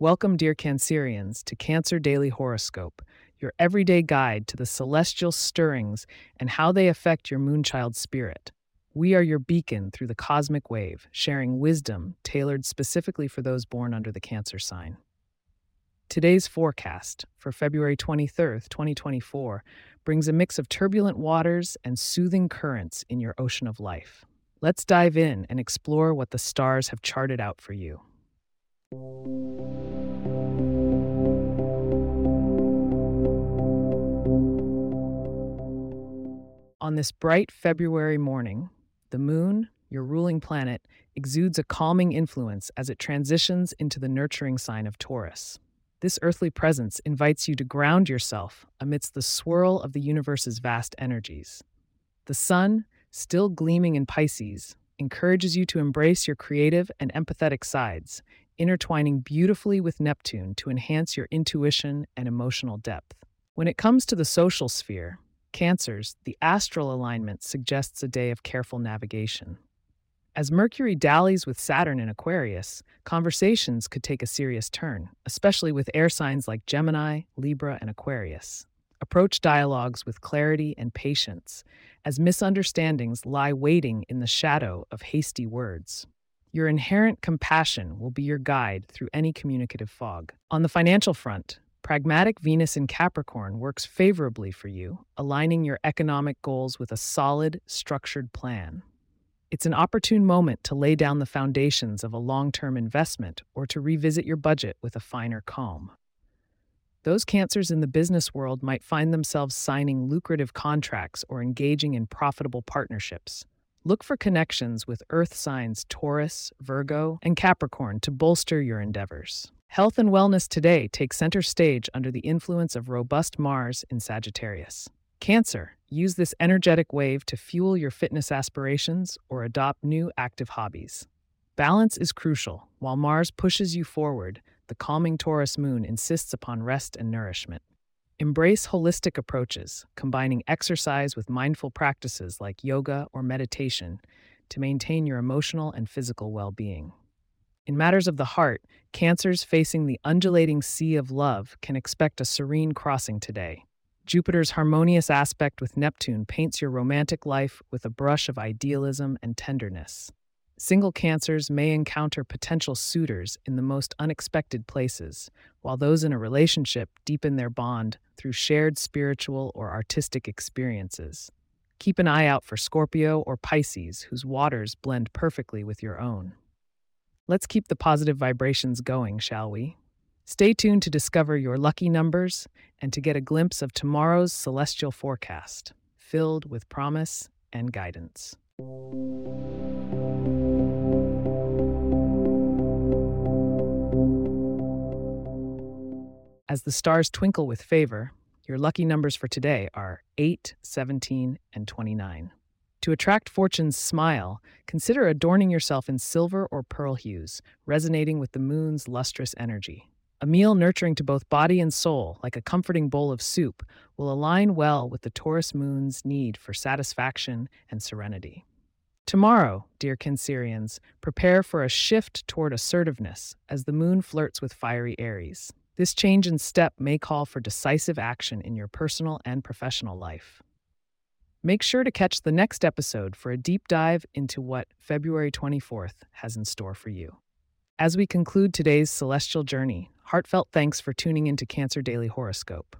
Welcome, dear Cancerians, to Cancer Daily Horoscope, your everyday guide to the celestial stirrings and how they affect your moonchild spirit. We are your beacon through the cosmic wave, sharing wisdom tailored specifically for those born under the Cancer sign. Today's forecast for February 23rd, 2024, brings a mix of turbulent waters and soothing currents in your ocean of life. Let's dive in and explore what the stars have charted out for you. On this bright February morning, the moon, your ruling planet, exudes a calming influence as it transitions into the nurturing sign of Taurus. This earthly presence invites you to ground yourself amidst the swirl of the universe's vast energies. The sun, still gleaming in Pisces, encourages you to embrace your creative and empathetic sides, intertwining beautifully with Neptune to enhance your intuition and emotional depth. When it comes to the social sphere, Cancers, the astral alignment suggests a day of careful navigation. As Mercury dallies with Saturn in Aquarius, conversations could take a serious turn, especially with air signs like Gemini, Libra, and Aquarius. Approach dialogues with clarity and patience, as misunderstandings lie waiting in the shadow of hasty words. Your inherent compassion will be your guide through any communicative fog. On the financial front, Pragmatic Venus in Capricorn works favorably for you, aligning your economic goals with a solid, structured plan. It's an opportune moment to lay down the foundations of a long term investment or to revisit your budget with a finer calm. Those cancers in the business world might find themselves signing lucrative contracts or engaging in profitable partnerships. Look for connections with earth signs Taurus, Virgo, and Capricorn to bolster your endeavors. Health and wellness today take center stage under the influence of robust Mars in Sagittarius. Cancer, use this energetic wave to fuel your fitness aspirations or adopt new active hobbies. Balance is crucial. While Mars pushes you forward, the calming Taurus moon insists upon rest and nourishment. Embrace holistic approaches, combining exercise with mindful practices like yoga or meditation to maintain your emotional and physical well being. In matters of the heart, cancers facing the undulating sea of love can expect a serene crossing today. Jupiter's harmonious aspect with Neptune paints your romantic life with a brush of idealism and tenderness. Single cancers may encounter potential suitors in the most unexpected places, while those in a relationship deepen their bond through shared spiritual or artistic experiences. Keep an eye out for Scorpio or Pisces, whose waters blend perfectly with your own. Let's keep the positive vibrations going, shall we? Stay tuned to discover your lucky numbers and to get a glimpse of tomorrow's celestial forecast, filled with promise and guidance. As the stars twinkle with favor, your lucky numbers for today are 8, 17, and 29. To attract fortune's smile, consider adorning yourself in silver or pearl hues, resonating with the moon's lustrous energy. A meal nurturing to both body and soul, like a comforting bowl of soup, will align well with the Taurus moon's need for satisfaction and serenity. Tomorrow, dear Cancerians, prepare for a shift toward assertiveness as the moon flirts with fiery Aries. This change in step may call for decisive action in your personal and professional life. Make sure to catch the next episode for a deep dive into what February 24th has in store for you. As we conclude today's celestial journey, heartfelt thanks for tuning into Cancer Daily Horoscope.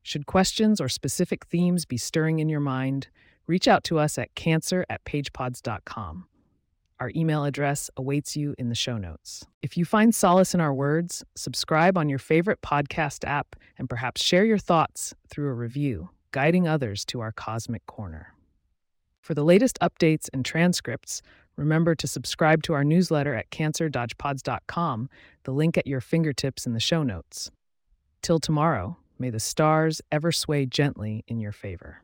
Should questions or specific themes be stirring in your mind, reach out to us at cancer at pagepods.com. Our email address awaits you in the show notes. If you find solace in our words, subscribe on your favorite podcast app and perhaps share your thoughts through a review guiding others to our cosmic corner. For the latest updates and transcripts, remember to subscribe to our newsletter at cancer.pods.com, the link at your fingertips in the show notes. Till tomorrow, may the stars ever sway gently in your favor.